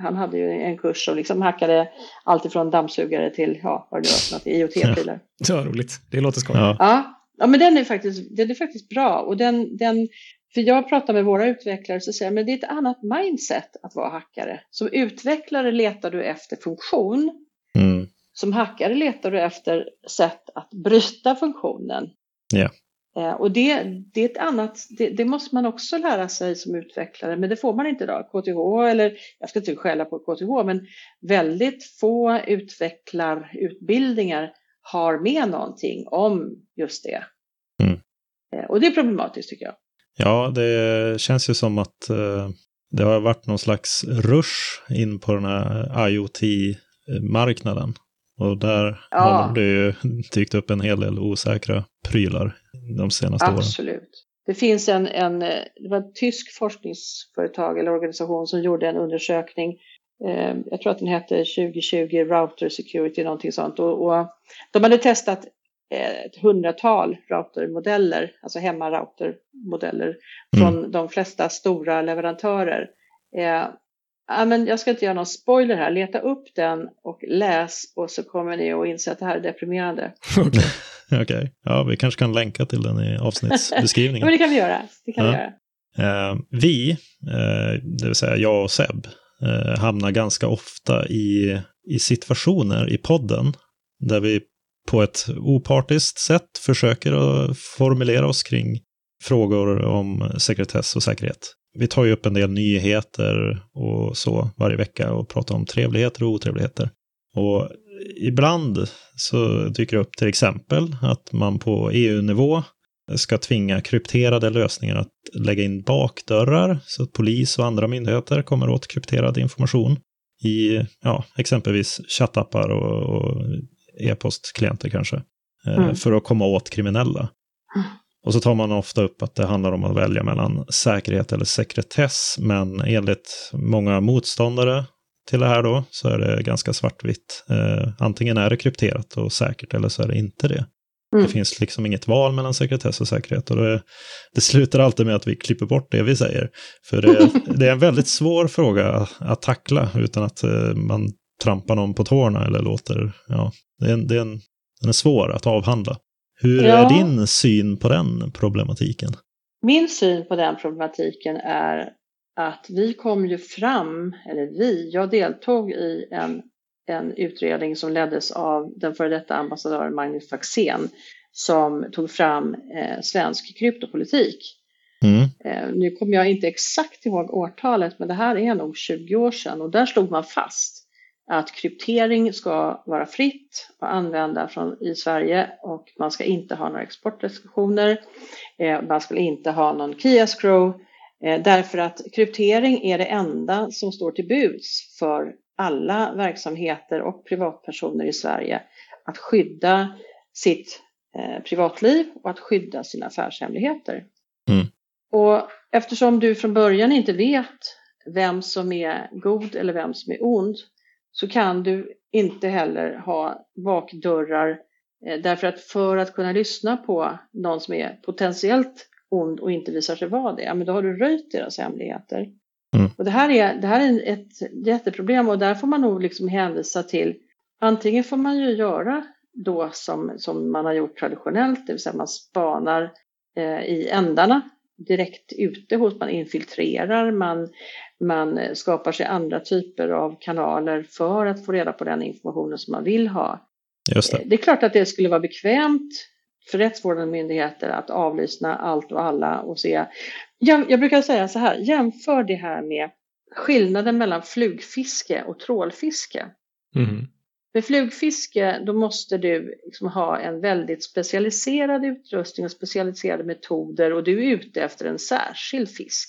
C: Han hade ju en kurs som liksom hackade allt ifrån dammsugare till ja, vad det var för något, IoT-prylar.
B: Det var roligt. Det låter skoj.
A: Ja.
C: Ja, ja men den är faktiskt, den är faktiskt bra. Och den, den, för jag pratar med våra utvecklare så säger jag, men det är ett annat mindset att vara hackare. Som utvecklare letar du efter funktion.
A: Mm.
C: Som hackare letar du efter sätt att bryta funktionen. Eh, och det, det är ett annat, det, det måste man också lära sig som utvecklare, men det får man inte idag. KTH, eller jag ska inte skälla på KTH, men väldigt få utvecklarutbildningar har med någonting om just det.
A: Mm.
C: Eh, och det är problematiskt tycker jag.
A: Ja, det känns ju som att eh, det har varit någon slags rush in på den här IoT-marknaden. Och där
C: Ja.
A: har det ju dykt upp en hel del osäkra prylar de senaste åren.
C: Absolut. Det finns en, en, eh, det var ett tysk forskningsföretag eller organisation som gjorde en undersökning. Eh, jag tror att den hette 2020 Router Security, någonting sånt. Och, och de hade testat eh, ett hundratal routermodeller, alltså hemmaroutermodeller från de flesta stora leverantörer. Eh, ja, men jag ska inte göra någon spoiler här, leta upp den och läs och så kommer ni att inse att det här är deprimerande.
B: Okej.
A: Okej, ja, vi kanske kan länka till den i avsnittsbeskrivningen.
C: men det kan vi göra. Det kan vi
A: Ja.
C: göra.
A: Eh, vi, eh, det vill säga jag och Seb, eh, hamnar ganska ofta i, i situationer i podden där vi på ett opartiskt sätt försöker att formulera oss kring frågor om sekretess och säkerhet. Vi tar ju upp en del nyheter och så varje vecka och pratar om trevligheter och otrevligheter. Och ibland så dyker det upp till exempel att man på EU-nivå ska tvinga krypterade lösningar att lägga in bakdörrar så att polis och andra myndigheter kommer åt krypterad information i ja, exempelvis chattappar och, och e-postklienter kanske. eh,
C: Mm.
A: För att komma åt kriminella.
C: Mm.
A: Och så tar man ofta upp att det handlar om att välja mellan säkerhet eller sekretess, men enligt många motståndare till det här då så är det ganska svartvitt. Eh, antingen är det krypterat och säkert eller så är det inte det.
C: Mm.
A: Det finns liksom inget val mellan sekretess och säkerhet. Och det, det slutar alltid med att vi klipper bort det vi säger. För det, det är en väldigt svår fråga att, tackla utan att eh, man trampar någon på tårna eller låter... Ja, det är en, det är en, den är svår att avhandla. Hur
C: Ja.
A: är din syn på den problematiken?
C: Min syn på den problematiken är att vi kom ju fram, eller vi, jag deltog i en, en utredning som leddes av den före detta ambassadören Magnus Faxén som tog fram eh, svensk kryptopolitik.
A: Mm,
C: Eh, nu kommer jag inte exakt ihåg årtalet, men det här är nog 20 år sedan och där slog man fast att kryptering ska vara fritt att använda från, i Sverige och man ska inte ha några exportrestriktioner. Eh, man ska inte ha någon key escrow eh, därför att kryptering är det enda som står till buds för alla verksamheter och privatpersoner i Sverige att skydda sitt eh, privatliv och att skydda sina affärshemligheter.
A: Mm.
C: Och eftersom du från början inte vet vem som är god eller vem som är ond så kan du inte heller ha bakdörrar eh, därför att för att kunna lyssna på någon som är potentiellt ond och inte visar sig vara det, ja, men då har du röjt deras hemligheter.
A: Mm.
C: Och det här är, det här är ett jätteproblem och där får man nog liksom hänvisa till antingen får man ju göra då som, som man har gjort traditionellt, det vill säga man spanar eh, i ändarna direkt ute hos, man infiltrerar, man, man skapar sig andra typer av kanaler för att få reda på den informationen som man vill ha.
A: Det.
C: det är klart att det skulle vara bekvämt för rättsvårdande myndigheter att avlyssna allt och alla och se. Jag, brukar säga så här, jämför det här med skillnaden mellan flugfiske och trålfiske.
B: Mm.
C: Med flugfiske då måste du liksom ha en väldigt specialiserad utrustning och specialiserade metoder och du är ute efter en särskild fisk.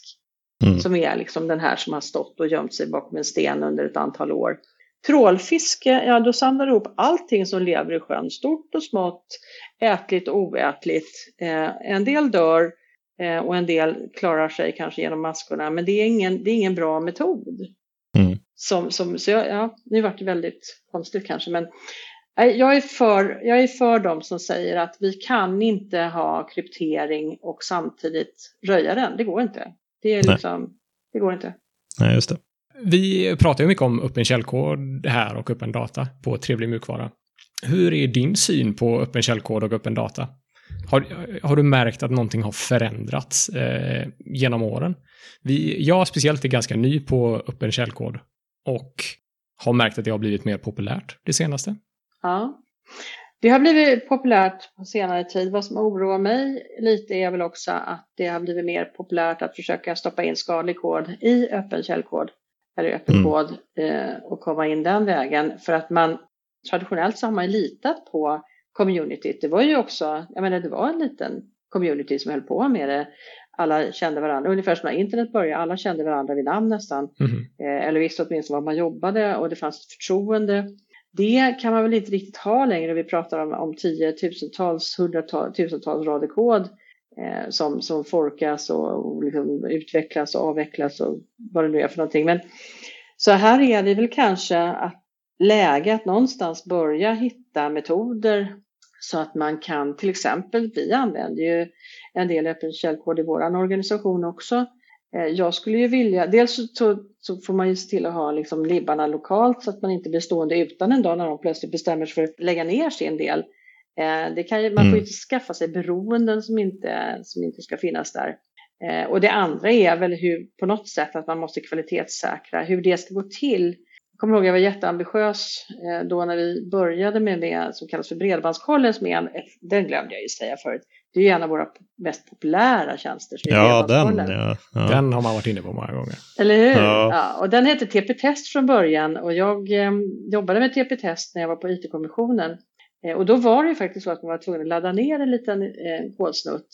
A: Mm.
C: Som är liksom den här som har stått och gömt sig bakom en sten under ett antal år. Trålfiske, ja då samlar du ihop allting som lever i sjön, stort och smått, ätligt och oätligt. Eh, en del dör och en del klarar sig kanske genom maskorna, men det är ingen, det är ingen bra metod.
A: Mm.
C: Som, som, så jag, ja, nu vart det väldigt konstigt kanske, men jag är, för, jag är för de som säger att vi kan inte ha kryptering och samtidigt röja den. Det går inte. Det, är liksom, det går inte.
A: Nej, just det.
B: Vi pratar ju mycket om öppen källkod här och öppen data på Trevlig mjukvara. Hur är din syn på öppen källkod och öppen data? Har, har du märkt att någonting har förändrats eh, genom åren? Vi, jag speciellt är ganska ny på öppen källkod och har märkt att det har blivit mer populärt det senaste.
C: Ja, det har blivit populärt på senare tid. Vad som oroar mig lite är väl också att det har blivit mer populärt att försöka stoppa in skadlig kod i öppen källkod eller öppen
A: Mm.
C: kod eh, och komma in den vägen. För att man traditionellt så har man litat på communityt. Det var ju också, jag menar det var en liten community som höll på med det. Alla kände varandra, ungefär som när internet började, alla kände varandra vid namn nästan.
B: Mhm.
C: Eh, eller visste åtminstone var man jobbade och det fanns ett förtroende. Det kan man väl inte riktigt ha längre. Vi pratar om, om tiotusentals, hundratusentals rader kod eh, som, som forkas och, och liksom utvecklas och avvecklas och vad det nu är för någonting. Men, så här är det väl kanske att läge att någonstans börja hitta metoder så att man kan till exempel, vi använder ju en del öppen källkod i vår organisation också. Eh, Jag skulle ju vilja, dels så, så får man ju se till att ha liksom libbarna lokalt så att man inte blir stående utan en dag när de plötsligt bestämmer sig för att lägga ner sin del. Eh, Det kan man får
A: Mm.
C: ju inte skaffa sig beroenden som inte, som inte ska finnas där. Eh, Och det andra är väl hur, på något sätt att man måste kvalitetssäkra hur det ska gå till. Kommer ihåg jag var jätteambitiös eh, då när vi började med det som kallas för Bredbandskollen. Som är en, den glömde jag ju säga förut. Det är ju en av våra mest populära tjänster.
A: Ja, den ja. ja.
B: Den har man varit inne på många gånger.
C: Eller hur?
A: Ja.
C: Ja. och den hette TP-test från början och jag eh, jobbade med TP-test när jag var på IT-kommissionen. Eh, och då var det ju faktiskt så att man var tvungen att ladda ner en liten eh, kodsnutt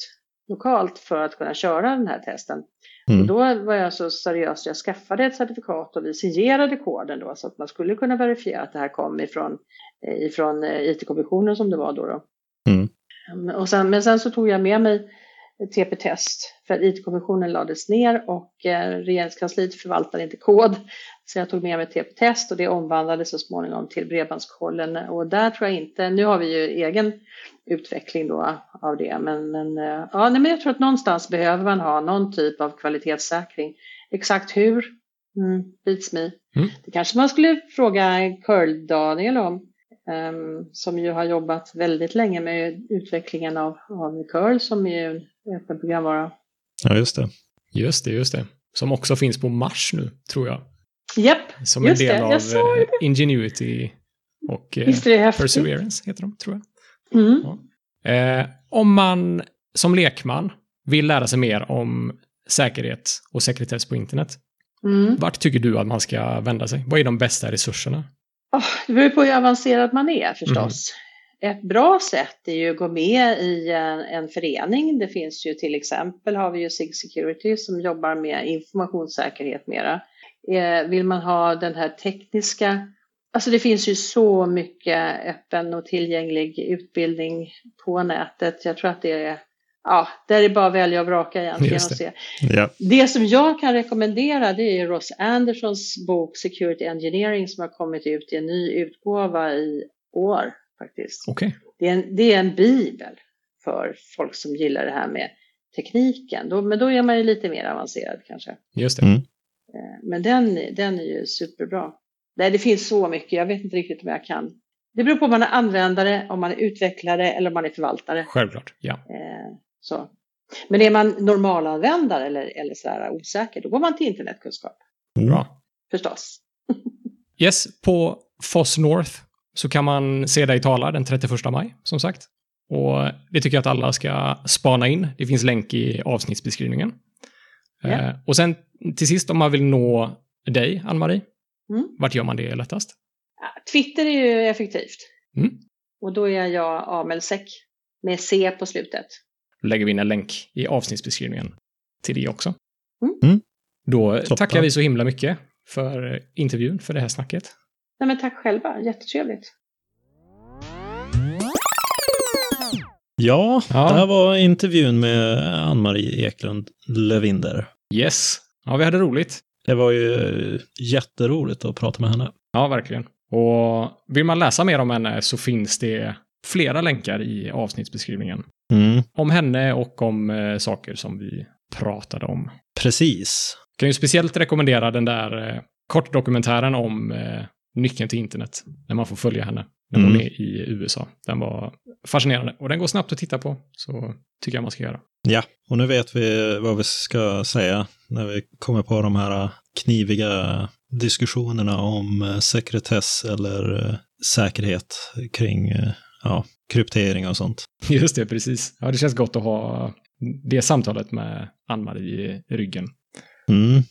C: lokalt för att kunna köra den här testen.
A: Mm.
C: Och då var jag så seriös så jag skaffade ett certifikat och vi signerade koden då så att man skulle kunna verifiera att det här kom ifrån, eh, ifrån eh, IT-kommissionen som det var då. då.
A: Mm.
C: Mm, Och sen, men sen så tog jag med mig TP-test för att IT-kommissionen lades ner och eh, regeringskansliet förvaltade inte kod. Så jag tog med mig TP-test och det omvandlades så småningom till Bredbandskollen och där tror jag inte, nu har vi ju egen utveckling då av det, men, men, eh, ja, nej, men jag tror att någonstans behöver man ha någon typ av kvalitetssäkring. Exakt hur? Mm, beats me.
B: Mm.
C: Det kanske man skulle fråga Curl-Daniel om, som ju har jobbat väldigt länge med utvecklingen av, av Curl som är en öppen programvara.
A: ja, just det.
B: Just det, just det. Som också finns på Mars nu, tror jag.
C: Japp,
B: Som
C: Just
B: en del
C: det,
B: av eh, Ingenuity och eh? Perseverance heter de, tror jag.
C: Mm.
B: Eh, om man som lekman vill lära sig mer om säkerhet och sekretess på internet,
C: Mm.
B: vart tycker du att man ska vända sig? Vad är de bästa resurserna?
C: Oh, det beror på hur avancerad man är förstås. Ett bra sätt är ju att gå med i en, en förening. Det finns ju till exempel har vi ju SIG Security som jobbar med informationssäkerhet mera. Eh, vill man ha den här tekniska, alltså det finns ju så mycket öppen och tillgänglig utbildning på nätet. Jag tror att det är, ja, där är bara att välja och vraka egentligen och
B: Just det.
C: se.
A: Ja.
C: Det som jag kan rekommendera det är Ross Andersons bok Security Engineering som har kommit ut i en ny utgåva i år faktiskt.
B: Okej.
C: Det är en, det är en bibel för folk som gillar det här med tekniken. Då, men då är man ju lite mer avancerad kanske.
B: Just det.
A: Mm.
C: Eh, Men den, den är ju superbra. Nej, det finns så mycket. Jag vet inte riktigt om jag kan Det beror på om man är användare, om man är utvecklare eller om man är förvaltare.
B: Självklart, ja.
C: Eh, så. Men är man normalanvändare eller, eller sådär osäker, då går man till internetkunskap.
B: Bra.
C: Förstås.
B: Yes, på Foss North så kan man se dig tala den 31 maj, som sagt. Och det tycker jag att alla ska spana in. Det finns länk i avsnittsbeskrivningen.
C: Ja.
B: Eh, och sen till sist om man vill nå dig, Ann-Marie,
C: Mm.
B: vart gör man det lättast?
C: Twitter är ju effektivt.
B: Mm.
C: Och då är jag Amelsek med C på slutet.
B: Lägger vi in en länk i avsnittsbeskrivningen till det också.
C: Mm.
A: Mm.
B: Då
A: Toppen.
B: tackar vi så himla mycket för intervjun, för det här snacket.
C: Nej, men tack själva, jättetrevligt.
A: Ja,
B: Ja.
A: det här var intervjun med Ann-Marie Eklund Levinder.
B: Yes. Ja, vi hade roligt.
A: Det var ju jätteroligt att prata med henne.
B: Ja, verkligen. Och vill man läsa mer om henne så finns det flera länkar i avsnittsbeskrivningen.
A: Mm,
B: Om henne och om eh, saker som vi pratade om.
A: precis.
B: Kan ju speciellt rekommendera den där eh, kortdokumentären om eh, nyckeln till internet. När man får följa henne när hon
A: Mm.
B: är i USA. Den var fascinerande. Och den går snabbt att titta på. Så tycker jag man ska göra.
A: Ja, och nu vet vi vad vi ska säga när vi kommer på de här kniviga diskussionerna om eh, sekretess eller eh, säkerhet kring eh, ja, kryptering och sånt.
B: Just det, precis. Ja, det känns gott att ha det samtalet med Ann-Marie i ryggen.
A: Mm.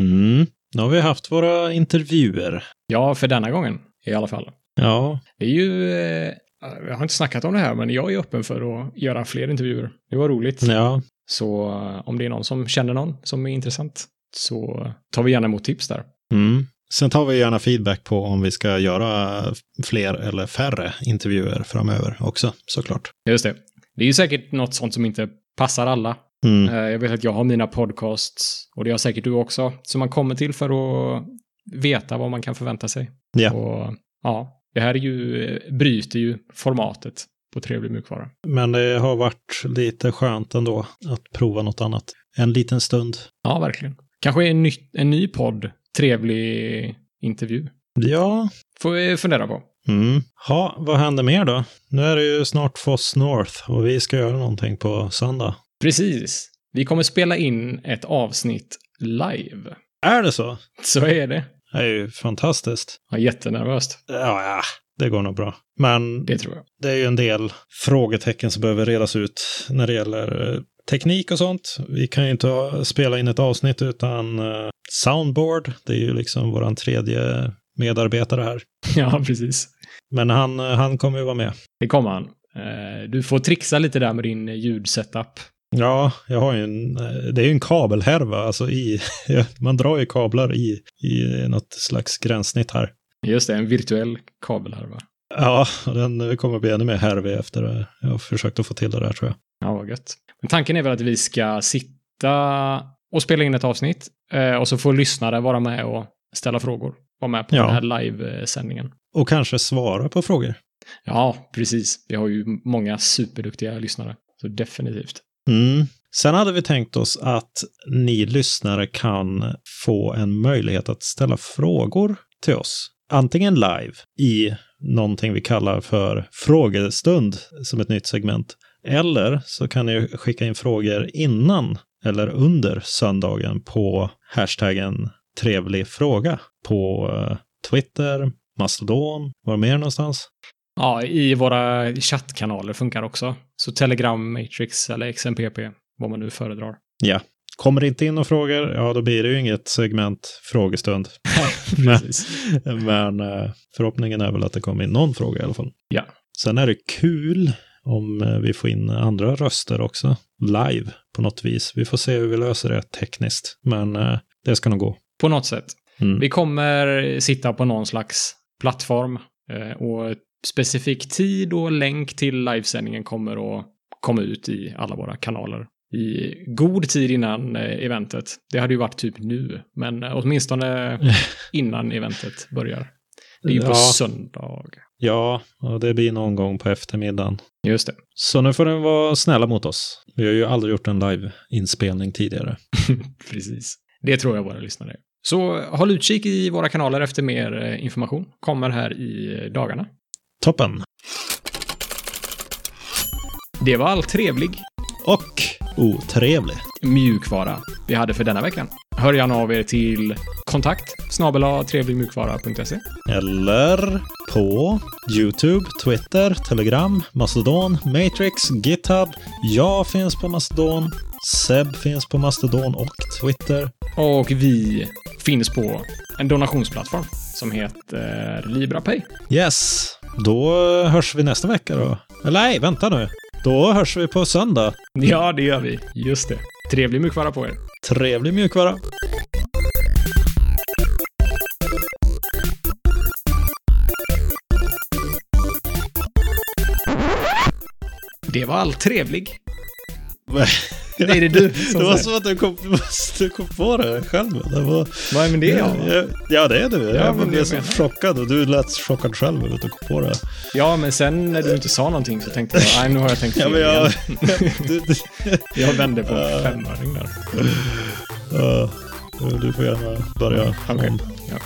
A: Mm. Nu har vi haft våra intervjuer.
B: Ja, för denna gången i alla fall.
A: Ja,
B: Det är ju... Eh, jag har inte snackat om det här, men jag är öppen för att göra fler intervjuer. Det var roligt.
A: ja,
B: Så eh, om det är någon som känner någon som är intressant så tar vi gärna emot tips där.
A: Mm. Sen tar vi gärna feedback på om vi ska göra fler eller färre intervjuer framöver också, såklart.
B: Just det. Det är ju säkert något sånt som inte passar alla.
A: Mm.
B: Eh, Jag vet att jag har mina podcasts och det har säkert du också. Som man kommer till för att veta vad man kan förvänta sig.
A: Ja.
B: Och ja, det här är ju, bryter ju formatet på trevlig mjukvara.
A: Men det har varit lite skönt ändå att prova något annat. En liten stund.
B: Ja, verkligen. Kanske en ny, en ny podd, trevlig intervju.
A: Ja.
B: Får vi fundera på.
A: Mm. Ha, vad händer mer då? Nu är det ju snart Foss North och vi ska göra någonting på söndag.
B: Precis. Vi kommer spela in ett avsnitt live.
A: Är det så?
B: Så är det.
A: Det är ju fantastiskt.
B: Ja, jättenervöst.
A: Ja, ja, det går nog bra. Men
B: Det tror jag.
A: det är ju en del frågetecken som behöver redas ut när det gäller eh, teknik och sånt. Vi kan ju inte spela in ett avsnitt utan eh, soundboard. Det är ju liksom våran tredje medarbetare här.
B: Ja, precis.
A: Men han, eh, han kommer ju vara med.
B: Det kommer han. Eh, Du får trixa lite där med din ljudsetup.
A: Ja, jag har ju en, det är ju en kabelhärva, alltså i, man drar ju kablar i, i något slags gränssnitt här.
B: Just det, en virtuell kabelhärva.
A: Ja, den kommer bli ännu mer härvig efter, eh, jag har försökt att få till det där tror jag.
B: Ja, vad gött. Men tanken är väl att vi ska sitta och spela in ett avsnitt eh, och så får lyssnare vara med och ställa frågor. Vara med på
A: Ja.
B: den här live-sändningen.
A: Och kanske svara på frågor.
B: Ja, precis. Vi har ju många superduktiga lyssnare. Så definitivt.
A: Mm. Sen hade vi tänkt oss att ni lyssnare kan få en möjlighet att ställa frågor till oss. Antingen live i någonting vi kallar för frågestund som ett nytt segment. Eller så kan ni skicka in frågor innan eller under söndagen på hashtaggen trevlig fråga på eh, Twitter, Mastodon, var mer någonstans?
B: Ja, i våra chattkanaler funkar också. Så Telegram, Matrix eller XMPP, vad man nu föredrar.
A: Ja. Kommer det inte in några frågor, ja då blir det ju inget segment frågestund.
B: Precis.
A: Men eh, förhoppningen är väl att det kommer in någon fråga i alla fall.
B: Ja.
A: Sen är det kul om eh, vi får in andra röster också, live på något vis. Vi får se hur vi löser det tekniskt, men eh, det ska nog gå.
B: På något sätt.
A: Mm.
B: Vi kommer sitta på någon slags plattform och specifik tid och länk till livesändningen kommer att komma ut i alla våra kanaler i god tid innan eh, eventet. Det hade ju varit typ nu, men eh, åtminstone innan eventet börjar. Det är ju på
A: Ja.
B: söndag.
A: Ja, och det blir någon gång på eftermiddagen.
B: Just det.
A: Så nu får ni vara snälla mot oss. Vi har ju aldrig gjort en live-inspelning tidigare.
B: Precis. Det tror jag våra lyssnare. Så håll utkik i våra kanaler efter mer eh, information. Kommer här i dagarna.
A: Toppen.
B: Det var all trevlig
A: Och otrevlig.
B: mjukvara vi hade för denna veckan. Hör gärna av er till kontakt snabel trevligmjukvara.se.
A: Eller på YouTube, Twitter, Telegram, Mastodon, Matrix, GitHub. Jag finns på Mastodon. Seb finns på Mastodon och Twitter.
B: Och vi finns på en donationsplattform som heter LibraPay.
A: Yes, då hörs vi nästa vecka då. Eller nej, vänta nu. Då hörs vi på söndag.
B: Ja, det gör vi. Just det. Trevlig mjukvara på er.
A: Trevlig mjukvara.
B: Det var all trevlig.
A: Nej,
B: Nej, det är du som
A: Det var som att du kom, du kom på det själv. Det var,
B: är med det ja,
A: ja, ja, det är du.
B: Ja,
A: Jag
B: men
A: blev
B: jag
A: så
B: menar.
A: chockad och du lät chockad själv över att du kom på det.
B: ja, men sen när du inte sa någonting så tänkte jag, nej nu har jag tänkt
A: Ja,
B: fel
A: men jag,
B: igen.
A: du, du,
B: Jag vände på
A: Ja.
B: femöring där.
A: ja, du får gärna börja
B: Okej.
A: om.
B: Ja.